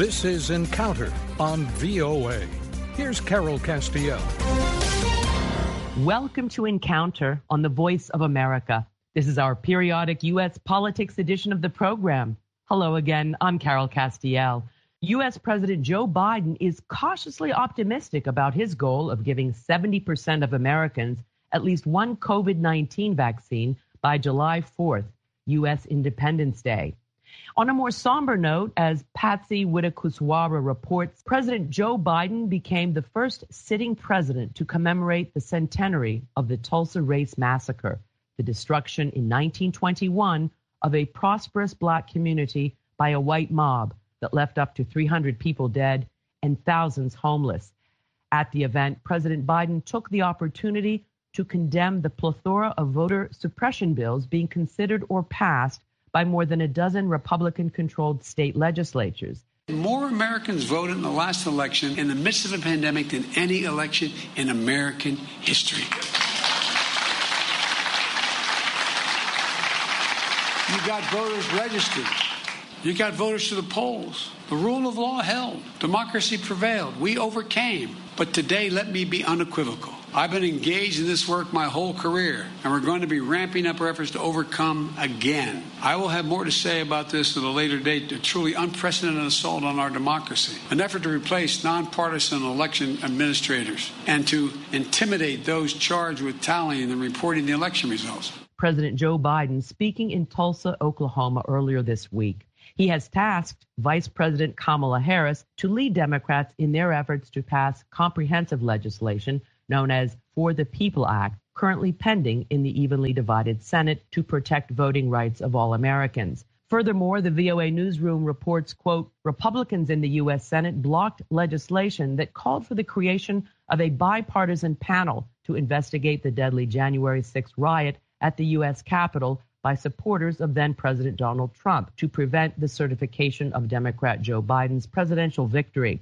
This is Encounter on VOA. Here's Carol Castiel. Welcome to Encounter on the Voice of America. This is our periodic U.S. politics edition of the program. Hello again. I'm Carol Castiel. U.S. President Joe Biden is cautiously optimistic about his goal of giving 70% of Americans at least one COVID 19 vaccine by July 4th, U.S. Independence Day. On a more somber note, as Patsy Widakuswara reports, President Joe Biden became the first sitting president to commemorate the centenary of the Tulsa Race Massacre, the destruction in 1921 of a prosperous black community by a white mob that left up to 300 people dead and thousands homeless. At the event, President Biden took the opportunity to condemn the plethora of voter suppression bills being considered or passed by more than a dozen Republican controlled state legislatures. More Americans voted in the last election in the midst of a pandemic than any election in American history. You got voters registered. You got voters to the polls. The rule of law held. Democracy prevailed. We overcame. But today, let me be unequivocal. I've been engaged in this work my whole career, and we're going to be ramping up our efforts to overcome again. I will have more to say about this at a later date, a truly unprecedented assault on our democracy, an effort to replace nonpartisan election administrators, and to intimidate those charged with tallying and reporting the election results. President Joe Biden speaking in Tulsa, Oklahoma earlier this week. He has tasked Vice President Kamala Harris to lead Democrats in their efforts to pass comprehensive legislation known as For the People Act, currently pending in the evenly divided Senate to protect voting rights of all Americans. Furthermore, the VOA newsroom reports, quote, Republicans in the U.S. Senate blocked legislation that called for the creation of a bipartisan panel to investigate the deadly January 6 riot at the U.S. Capitol by supporters of then President Donald Trump to prevent the certification of Democrat Joe Biden's presidential victory.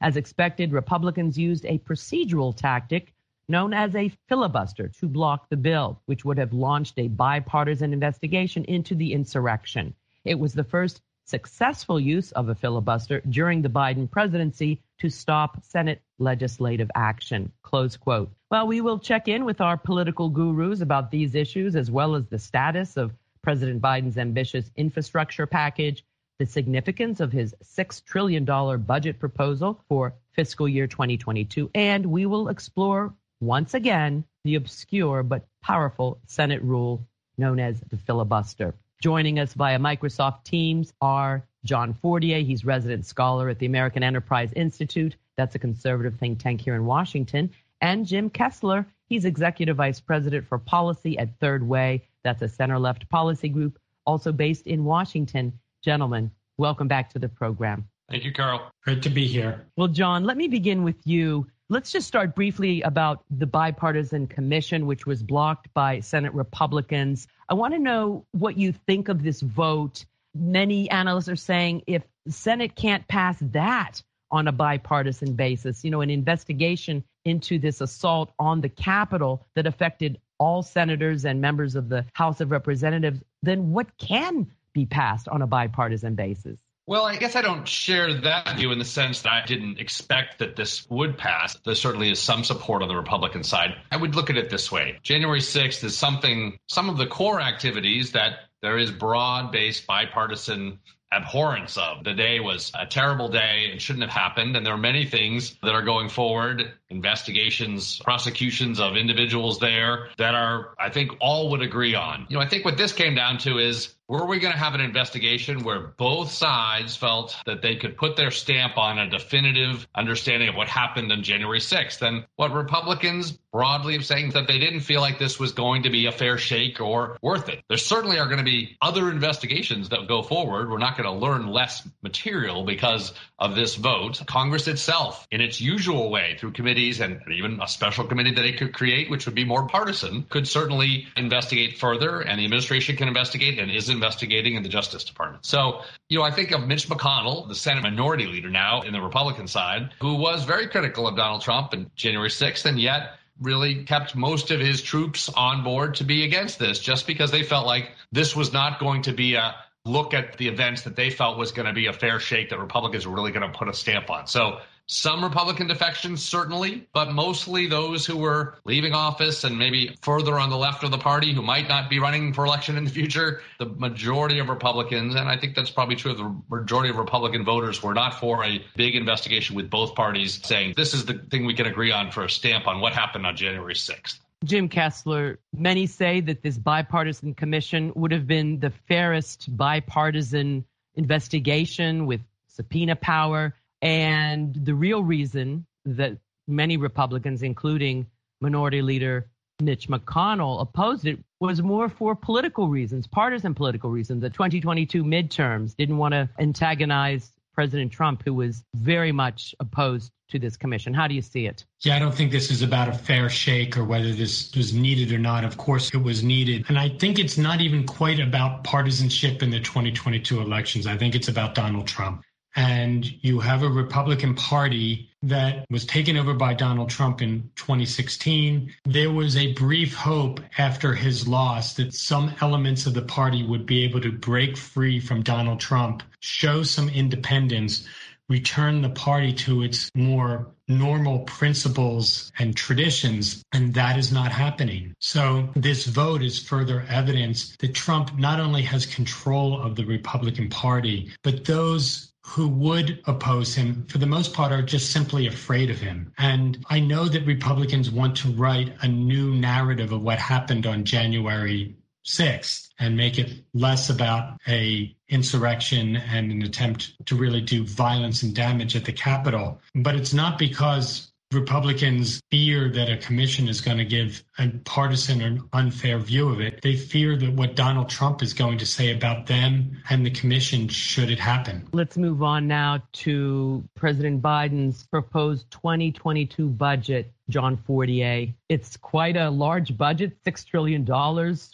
As expected, Republicans used a procedural tactic known as a filibuster to block the bill, which would have launched a bipartisan investigation into the insurrection. It was the first successful use of a filibuster during the Biden presidency to stop Senate legislative action. Close quote. Well, we will check in with our political gurus about these issues as well as the status of President Biden's ambitious infrastructure package the significance of his $6 trillion budget proposal for fiscal year 2022, and we will explore once again the obscure but powerful Senate rule known as the filibuster. Joining us via Microsoft Teams are John Fortier. He's resident scholar at the American Enterprise Institute. That's a conservative think tank here in Washington. And Jim Kessler. He's executive vice president for policy at Third Way. That's a center left policy group also based in Washington. Gentlemen, welcome back to the program. Thank you, Carl. Great to be here. Well, John, let me begin with you. Let's just start briefly about the bipartisan commission, which was blocked by Senate Republicans. I want to know what you think of this vote. Many analysts are saying if the Senate can't pass that on a bipartisan basis, you know, an investigation into this assault on the Capitol that affected all senators and members of the House of Representatives, then what can be passed on a bipartisan basis? Well, I guess I don't share that view in the sense that I didn't expect that this would pass. There certainly is some support on the Republican side. I would look at it this way January 6th is something, some of the core activities that there is broad based bipartisan abhorrence of. The day was a terrible day and shouldn't have happened. And there are many things that are going forward, investigations, prosecutions of individuals there that are, I think, all would agree on. You know, I think what this came down to is were we going to have an investigation where both sides felt that they could put their stamp on a definitive understanding of what happened on January 6th? And what Republicans broadly are saying that they didn't feel like this was going to be a fair shake or worth it. There certainly are going to be other investigations that go forward. We're not going to learn less material because of this vote. Congress itself, in its usual way, through committees and even a special committee that it could create, which would be more partisan, could certainly investigate further, and the administration can investigate and is investigating in the Justice Department. So, you know, I think of Mitch McConnell, the Senate Minority Leader now in the Republican side, who was very critical of Donald Trump and January 6th, and yet really kept most of his troops on board to be against this just because they felt like this was not going to be a look at the events that they felt was going to be a fair shake that Republicans were really going to put a stamp on. So some Republican defections, certainly, but mostly those who were leaving office and maybe further on the left of the party who might not be running for election in the future. The majority of Republicans, and I think that's probably true of the majority of Republican voters, were not for a big investigation with both parties saying this is the thing we can agree on for a stamp on what happened on January 6th. Jim Kessler, many say that this bipartisan commission would have been the fairest bipartisan investigation with subpoena power. And the real reason that many Republicans, including Minority Leader Mitch McConnell, opposed it was more for political reasons, partisan political reasons. The 2022 midterms didn't want to antagonize President Trump, who was very much opposed to this commission. How do you see it? Yeah, I don't think this is about a fair shake or whether this was needed or not. Of course, it was needed. And I think it's not even quite about partisanship in the 2022 elections. I think it's about Donald Trump. And you have a Republican Party that was taken over by Donald Trump in 2016. There was a brief hope after his loss that some elements of the party would be able to break free from Donald Trump, show some independence, return the party to its more normal principles and traditions, and that is not happening. So, this vote is further evidence that Trump not only has control of the Republican Party, but those who would oppose him, for the most part, are just simply afraid of him. And I know that Republicans want to write a new narrative of what happened on January 6th and make it less about a insurrection and an attempt to really do violence and damage at the Capitol. But it's not because Republicans fear that a commission is going to give a partisan or unfair view of it. They fear that what Donald Trump is going to say about them and the commission should it happen. Let's move on now to President Biden's proposed 2022 budget. John Fortier. It's quite a large budget, $6 trillion.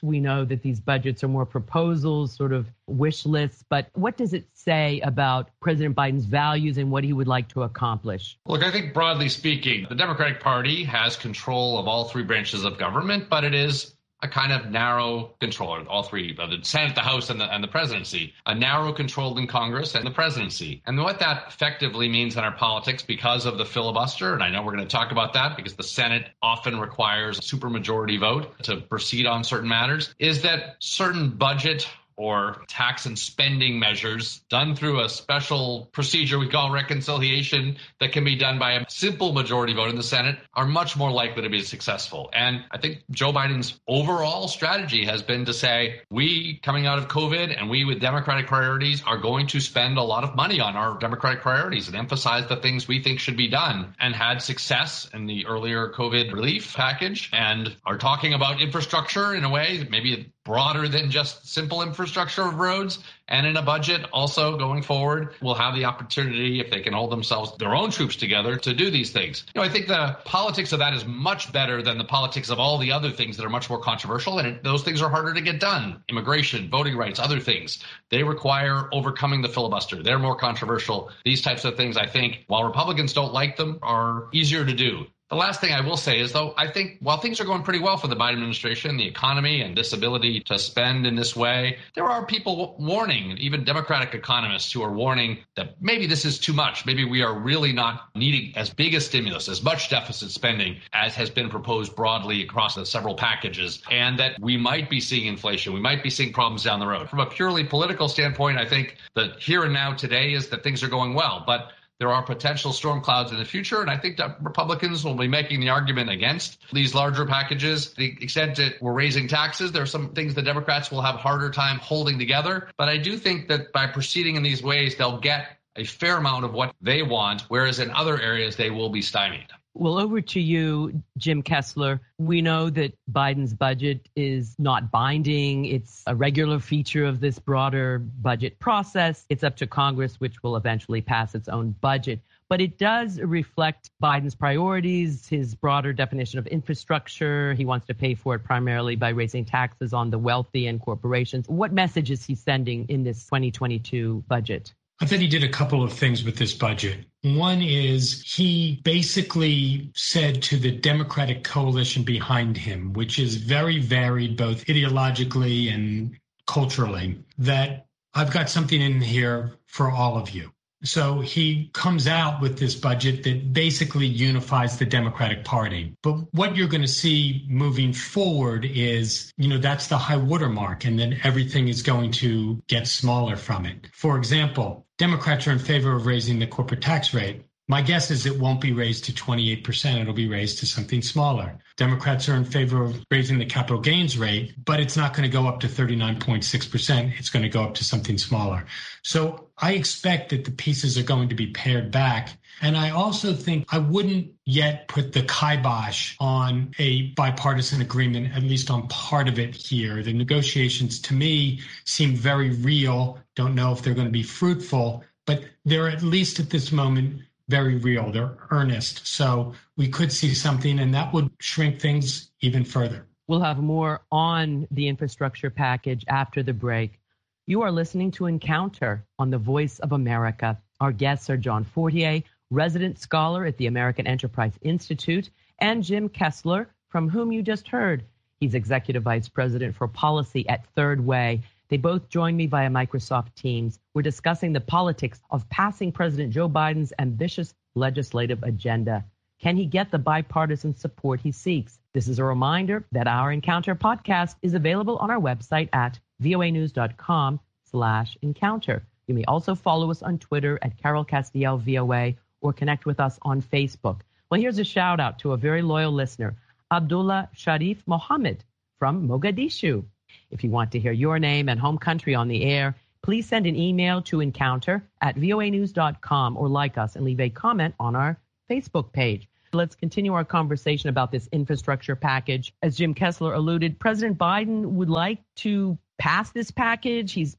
We know that these budgets are more proposals, sort of wish lists, but what does it say about President Biden's values and what he would like to accomplish? Look, I think broadly speaking, the Democratic Party has control of all three branches of government, but it is a kind of narrow control, all three, of the Senate, the House, and the, and the presidency, a narrow control in Congress and the presidency. And what that effectively means in our politics because of the filibuster, and I know we're going to talk about that because the Senate often requires a supermajority vote to proceed on certain matters, is that certain budget or tax and spending measures done through a special procedure we call reconciliation that can be done by a simple majority vote in the Senate are much more likely to be successful. And I think Joe Biden's overall strategy has been to say, we coming out of COVID and we with Democratic priorities are going to spend a lot of money on our Democratic priorities and emphasize the things we think should be done and had success in the earlier COVID relief package and are talking about infrastructure in a way, that maybe broader than just simple infrastructure of roads. And in a budget, also going forward, will have the opportunity, if they can hold themselves, their own troops together, to do these things. You know, I think the politics of that is much better than the politics of all the other things that are much more controversial. And those things are harder to get done immigration, voting rights, other things. They require overcoming the filibuster. They're more controversial. These types of things, I think, while Republicans don't like them, are easier to do. The last thing I will say is, though, I think while things are going pretty well for the Biden administration, the economy and this ability to spend in this way, there are people warning, even Democratic economists who are warning that maybe this is too much. Maybe we are really not needing as big a stimulus, as much deficit spending as has been proposed broadly across the several packages, and that we might be seeing inflation. We might be seeing problems down the road. From a purely political standpoint, I think that here and now today is that things are going well. But there are potential storm clouds in the future, and I think that Republicans will be making the argument against these larger packages. The extent that we're raising taxes, there are some things the Democrats will have a harder time holding together. But I do think that by proceeding in these ways, they'll get a fair amount of what they want, whereas in other areas they will be stymied. Well, over to you, Jim Kessler. We know that Biden's budget is not binding. It's a regular feature of this broader budget process. It's up to Congress, which will eventually pass its own budget. But it does reflect Biden's priorities, his broader definition of infrastructure. He wants to pay for it primarily by raising taxes on the wealthy and corporations. What message is he sending in this 2022 budget? I think he did a couple of things with this budget. One is he basically said to the Democratic coalition behind him, which is very varied both ideologically and culturally, that I've got something in here for all of you. So he comes out with this budget that basically unifies the Democratic Party. But what you're going to see moving forward is, you know, that's the high watermark, and then everything is going to get smaller from it. For example, Democrats are in favor of raising the corporate tax rate. My guess is it won't be raised to 28%. It'll be raised to something smaller. Democrats are in favor of raising the capital gains rate, but it's not going to go up to 39.6%. It's going to go up to something smaller. So I expect that the pieces are going to be pared back. And I also think I wouldn't yet put the kibosh on a bipartisan agreement, at least on part of it here. The negotiations to me seem very real. Don't know if they're going to be fruitful, but they're at least at this moment very real. They're earnest. So we could see something, and that would shrink things even further. We'll have more on the infrastructure package after the break. You are listening to Encounter on the Voice of America. Our guests are John Fortier, resident scholar at the American Enterprise Institute, and Jim Kessler, from whom you just heard. He's executive vice president for policy at Third Way. They both joined me via Microsoft Teams. We're discussing the politics of passing President Joe Biden's ambitious legislative agenda. Can he get the bipartisan support he seeks? This is a reminder that our Encounter podcast is available on our website at voanews.com slash encounter. You may also follow us on Twitter at Carol Castiel VOA or connect with us on Facebook. Well, here's a shout out to a very loyal listener, Abdullah Sharif Mohammed from Mogadishu. If you want to hear your name and home country on the air, please send an email to encounter at voanews.com or like us and leave a comment on our Facebook page. Let's continue our conversation about this infrastructure package. As Jim Kessler alluded, President Biden would like to pass this package. He's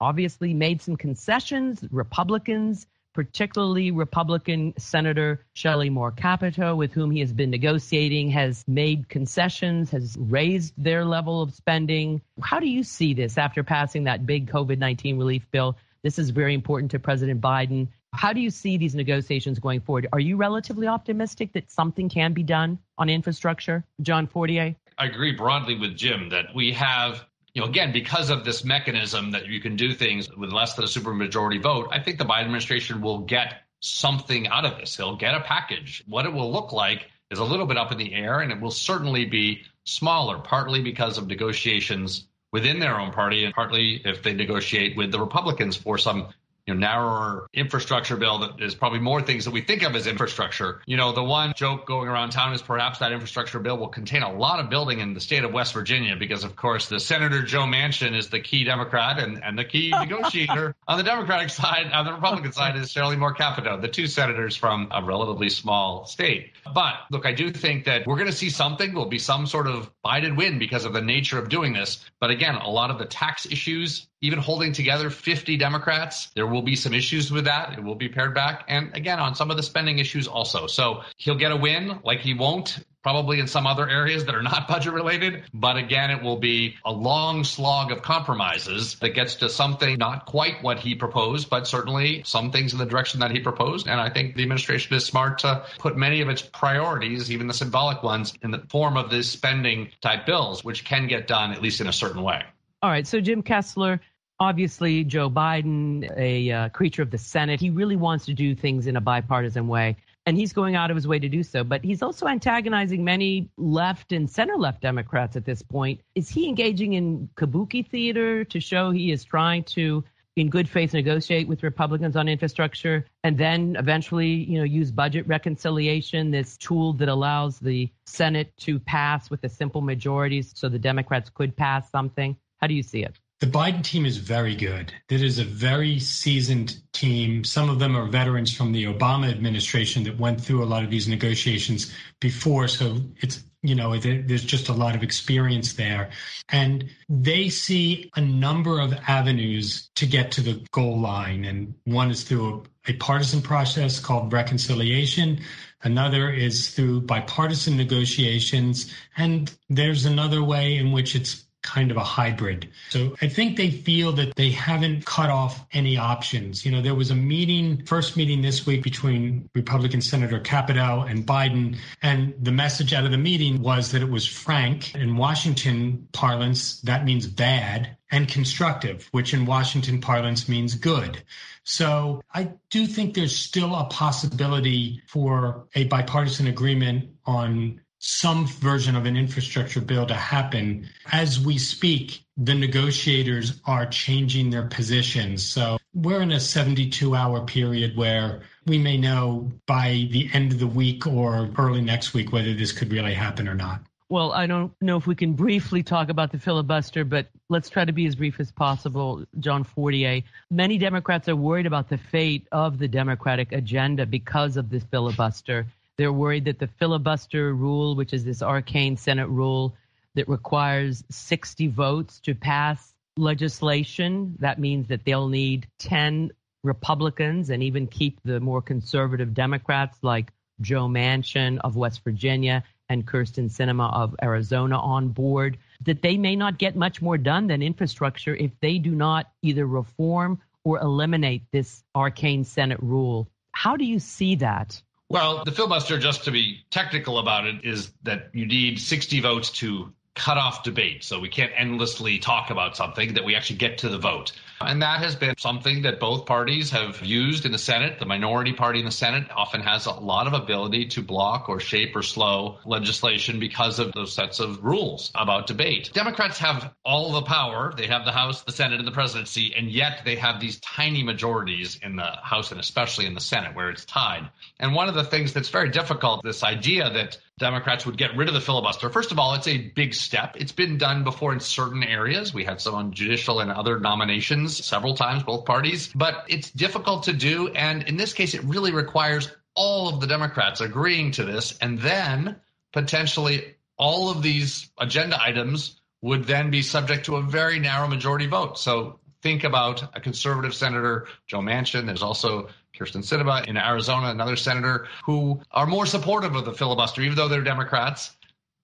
obviously made some concessions. Republicans particularly Republican Senator Shelley Moore Capito, with whom he has been negotiating, has made concessions, has raised their level of spending. How do you see this after passing that big COVID 19 relief bill? This is very important to President Biden. How do you see these negotiations going forward? Are you relatively optimistic that something can be done on infrastructure? John Fortier? I agree broadly with Jim that we have you know, again, because of this mechanism that you can do things with less than a supermajority vote, I think the Biden administration will get something out of this. He'll get a package. What it will look like is a little bit up in the air, and it will certainly be smaller, partly because of negotiations within their own party, and partly if they negotiate with the Republicans for some you know, narrower infrastructure bill that is probably more things that we think of as infrastructure. You know, the one joke going around town is perhaps that infrastructure bill will contain a lot of building in the state of West Virginia because, of course, the Senator Joe Manchin is the key Democrat and, and the key negotiator on the Democratic side. On the Republican side is Shelley Moore Capito, the two senators from a relatively small state. But look, I do think that we're going to see something. There'll be some sort of Biden win because of the nature of doing this. But again, a lot of the tax issues even holding together 50 Democrats. There will be some issues with that. It will be pared back. And again, on some of the spending issues also. So he'll get a win like he won't probably in some other areas that are not budget related. But again, it will be a long slog of compromises that gets to something not quite what he proposed, but certainly some things in the direction that he proposed. And I think the administration is smart to put many of its priorities, even the symbolic ones, in the form of these spending type bills, which can get done at least in a certain way. All right. So, Jim Kessler, obviously Joe Biden, a uh, creature of the Senate, he really wants to do things in a bipartisan way. And he's going out of his way to do so. But he's also antagonizing many left and center left Democrats at this point. Is he engaging in kabuki theater to show he is trying to, in good faith, negotiate with Republicans on infrastructure and then eventually, you know, use budget reconciliation, this tool that allows the Senate to pass with a simple majority so the Democrats could pass something? How do you see it? The Biden team is very good. It is a very seasoned team. Some of them are veterans from the Obama administration that went through a lot of these negotiations before. So it's, you know, there's just a lot of experience there. And they see a number of avenues to get to the goal line. And one is through a, a partisan process called reconciliation. Another is through bipartisan negotiations. And there's another way in which it's kind of a hybrid. So I think they feel that they haven't cut off any options. You know, there was a meeting, first meeting this week between Republican Senator Capito and Biden. And the message out of the meeting was that it was frank. In Washington parlance, that means bad and constructive, which in Washington parlance means good. So I do think there's still a possibility for a bipartisan agreement on some version of an infrastructure bill to happen. As we speak, the negotiators are changing their positions. So we're in a 72 hour period where we may know by the end of the week or early next week whether this could really happen or not. Well, I don't know if we can briefly talk about the filibuster, but let's try to be as brief as possible. John Fortier. Many Democrats are worried about the fate of the Democratic agenda because of this filibuster. They're worried that the filibuster rule, which is this arcane Senate rule that requires 60 votes to pass legislation, that means that they'll need 10 Republicans and even keep the more conservative Democrats like Joe Manchin of West Virginia and Kyrsten Sinema of Arizona on board, that they may not get much more done than infrastructure if they do not either reform or eliminate this arcane Senate rule. How do you see that? Well, the filibuster, just to be technical about it, is that you need 60 votes to cut off debate. So we can't endlessly talk about something that we actually get to the vote. And that has been something that both parties have used in the Senate. The minority party in the Senate often has a lot of ability to block or shape or slow legislation because of those sets of rules about debate. Democrats have all the power. They have the House, the Senate, and the presidency, and yet they have these tiny majorities in the House and especially in the Senate where it's tied. And one of the things that's very difficult, this idea that Democrats would get rid of the filibuster. First of all, it's a big step. It's been done before in certain areas. We had some on judicial and other nominations several times, both parties, but it's difficult to do. And in this case, it really requires all of the Democrats agreeing to this. And then potentially all of these agenda items would then be subject to a very narrow majority vote. So think about a conservative senator, Joe Manchin. There's also Kyrsten Sinema in Arizona, another senator, who are more supportive of the filibuster, even though they're Democrats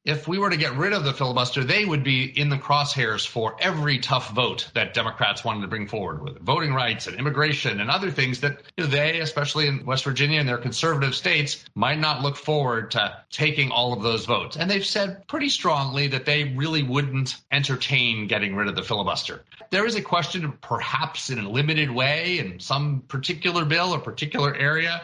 if we were to get rid of the filibuster, they would be in the crosshairs for every tough vote that Democrats wanted to bring forward with voting rights and immigration and other things that you know, they, especially in West Virginia and their conservative states, might not look forward to taking all of those votes. And they've said pretty strongly that they really wouldn't entertain getting rid of the filibuster. There is a question, perhaps in a limited way, in some particular bill or particular area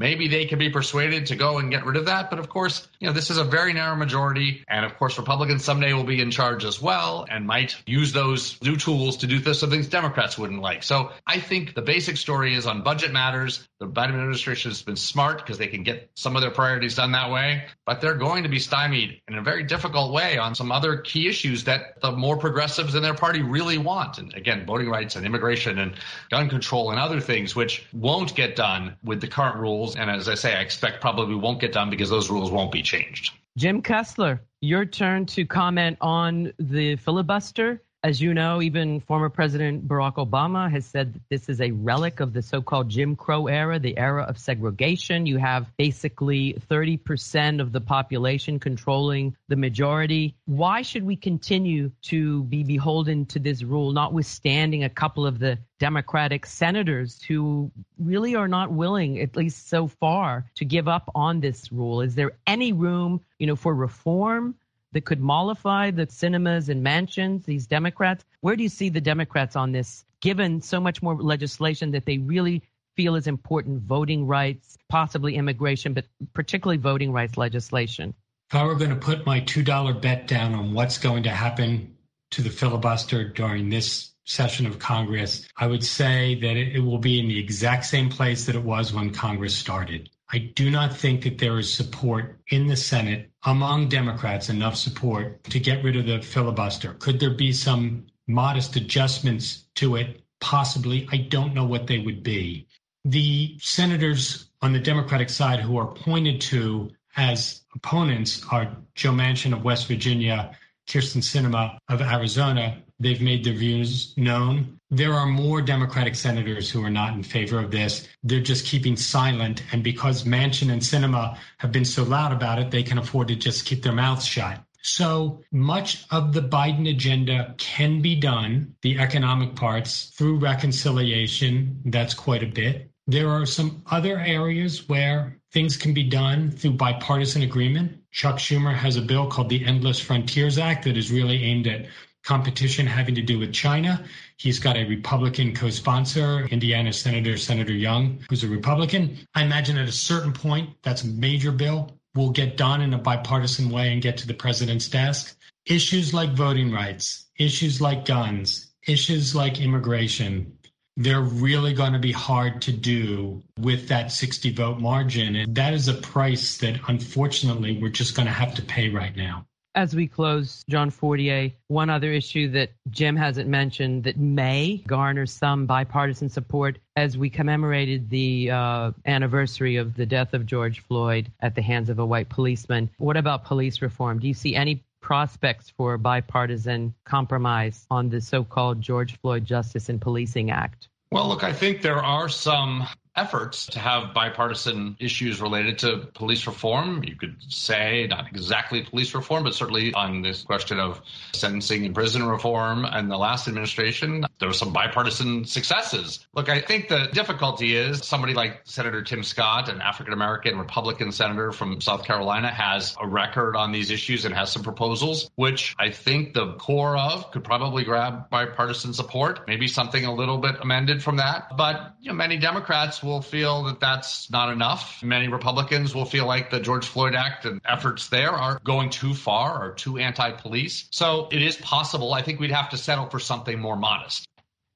Maybe they can be persuaded to go and get rid of that. But of course, you know, this is a very narrow majority. And of course, Republicans someday will be in charge as well and might use those new tools to do this, some things Democrats wouldn't like. So I think the basic story is on budget matters. The Biden administration has been smart because they can get some of their priorities done that way, but they're going to be stymied in a very difficult way on some other key issues that the more progressives in their party really want. And again, voting rights and immigration and gun control and other things, which won't get done with the current rules rules. And as I say, I expect probably won't get done because those rules won't be changed. Jim Kessler, your turn to comment on the filibuster as you know, even former President Barack Obama has said that this is a relic of the so called Jim Crow era, the era of segregation. You have basically 30% of the population controlling the majority. Why should we continue to be beholden to this rule, notwithstanding a couple of the Democratic senators who really are not willing, at least so far, to give up on this rule? Is there any room, you know, for reform? That could mollify the Sinemas and Manchins, these Democrats? Where do you see the Democrats on this, given so much more legislation that they really feel is important voting rights, possibly immigration, but particularly voting rights legislation? If I were going to put my $2 bet down on what's going to happen to the filibuster during this session of Congress, I would say that it, will be in the exact same place that it was when Congress started. I do not think that there is support in the Senate among Democrats, enough support to get rid of the filibuster. Could there be some modest adjustments to it? Possibly. I don't know what they would be. The senators on the Democratic side who are pointed to as opponents are Joe Manchin of West Virginia, Kyrsten Sinema of Arizona, They've made their views known. There are more Democratic senators who are not in favor of this. They're just keeping silent. And because Manchin and Sinema have been so loud about it, they can afford to just keep their mouths shut. So much of the Biden agenda can be done, the economic parts, through reconciliation. That's quite a bit. There are some other areas where things can be done through bipartisan agreement. Chuck Schumer has a bill called the Endless Frontiers Act that is really aimed at competition having to do with China. He's got a Republican co sponsor, Indiana Senator, Senator Young, who's a Republican. I imagine at a certain point, that's a major bill, will get done in a bipartisan way and get to the president's desk. Issues like voting rights, issues like guns, issues like immigration, they're really going to be hard to do with that 60 vote margin. And that is a price that unfortunately we're just going to have to pay right now. As we close, John Fortier, one other issue that Jim hasn't mentioned that may garner some bipartisan support as we commemorated the uh, anniversary of the death of George Floyd at the hands of a white policeman. What about police reform? Do you see any prospects for bipartisan compromise on the so called George Floyd Justice and Policing Act? Well, look, I think there are some efforts to have bipartisan issues related to police reform. You could say not exactly police reform, but certainly on this question of sentencing and prison reform and the last administration, there were some bipartisan successes. Look, I think the difficulty is somebody like Senator Tim Scott, an African American Republican senator from South Carolina, has a record on these issues and has some proposals, which I think the core of could probably grab bipartisan support, maybe something a little bit amended from that. But you know, many Democrats will feel that that's not enough. Many Republicans will feel like the George Floyd Act and efforts there are going too far or too anti police. So it is possible. I think we'd have to settle for something more modest.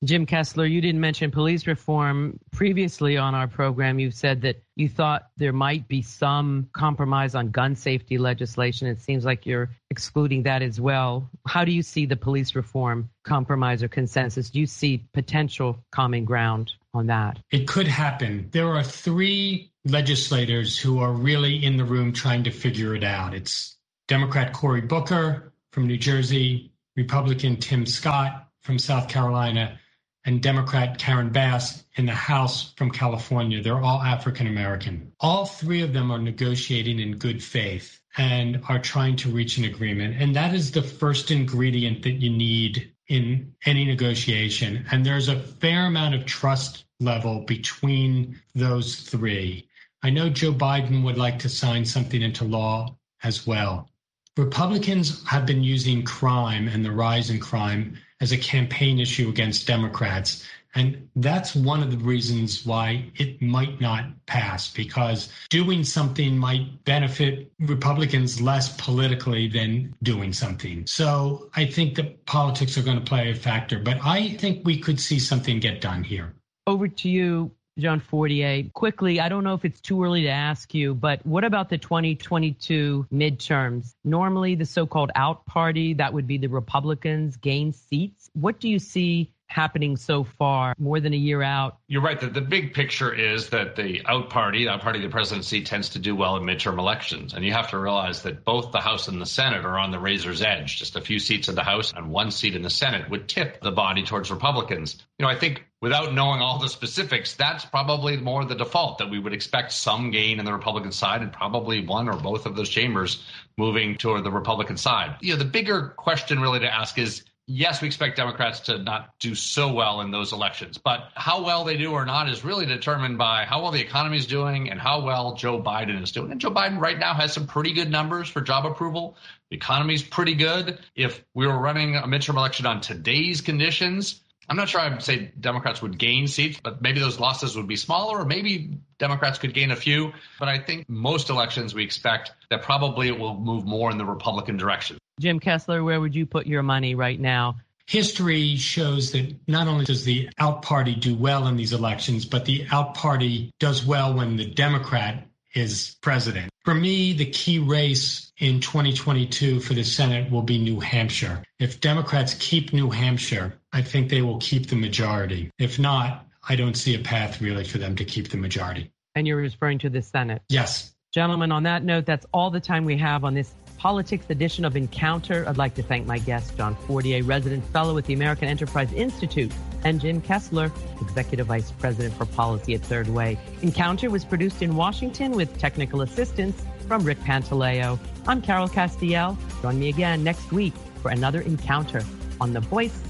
Jim Kessler, you didn't mention police reform previously on our program. You said that you thought there might be some compromise on gun safety legislation. It seems like you're excluding that as well. How do you see the police reform compromise or consensus? Do you see potential common ground on that? It could happen. There are three legislators who are really in the room trying to figure it out. It's Democrat Cory Booker from New Jersey, Republican Tim Scott from South Carolina, and Democrat Karen Bass in the House from California. They're all African American. All three of them are negotiating in good faith and are trying to reach an agreement. And that is the first ingredient that you need in any negotiation. And there's a fair amount of trust level between those three. I know Joe Biden would like to sign something into law as well. Republicans have been using crime and the rise in crime as a campaign issue against Democrats. And that's one of the reasons why it might not pass, because doing something might benefit Republicans less politically than doing something. So I think that politics are going to play a factor, but I think we could see something get done here. Over to you, John Fortier. Quickly, I don't know if it's too early to ask you, but what about the 2022 midterms? Normally, the so called out party, that would be the Republicans, gain seats. What do you see happening so far, more than a year out. You're right. that the big picture is that the out party, out party, of the presidency, tends to do well in midterm elections. And you have to realize that both the House and the Senate are on the razor's edge. Just a few seats in the House and one seat in the Senate would tip the body towards Republicans. You know, I think without knowing all the specifics, that's probably more the default that we would expect some gain in the Republican side and probably one or both of those chambers moving toward the Republican side. You know, the bigger question really to ask is yes, we expect Democrats to not do so well in those elections, but how well they do or not is really determined by how well the economy is doing and how well Joe Biden is doing. And Joe Biden right now has some pretty good numbers for job approval. The economy is pretty good. If we were running a midterm election on today's conditions, I'm not sure I'd say Democrats would gain seats, but maybe those losses would be smaller, or maybe Democrats could gain a few. But I think most elections we expect that probably it will move more in the Republican direction. Jim Kessler, where would you put your money right now? History shows that not only does the out party do well in these elections, but the out party does well when the Democrat is president. For me, the key race in 2022 for the Senate will be New Hampshire. If Democrats keep New Hampshire, I think they will keep the majority. If not, I don't see a path really for them to keep the majority. And you're referring to the Senate? Yes. Gentlemen, on that note, that's all the time we have on this politics edition of Encounter. I'd like to thank my guest, John Fortier, resident fellow at the American Enterprise Institute, and Jim Kessler, executive vice president for policy at Third Way. Encounter was produced in Washington with technical assistance From Rick Pantaleo, I'm Carol Castiel. Join me again next week for another encounter on the Voice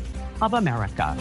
of America.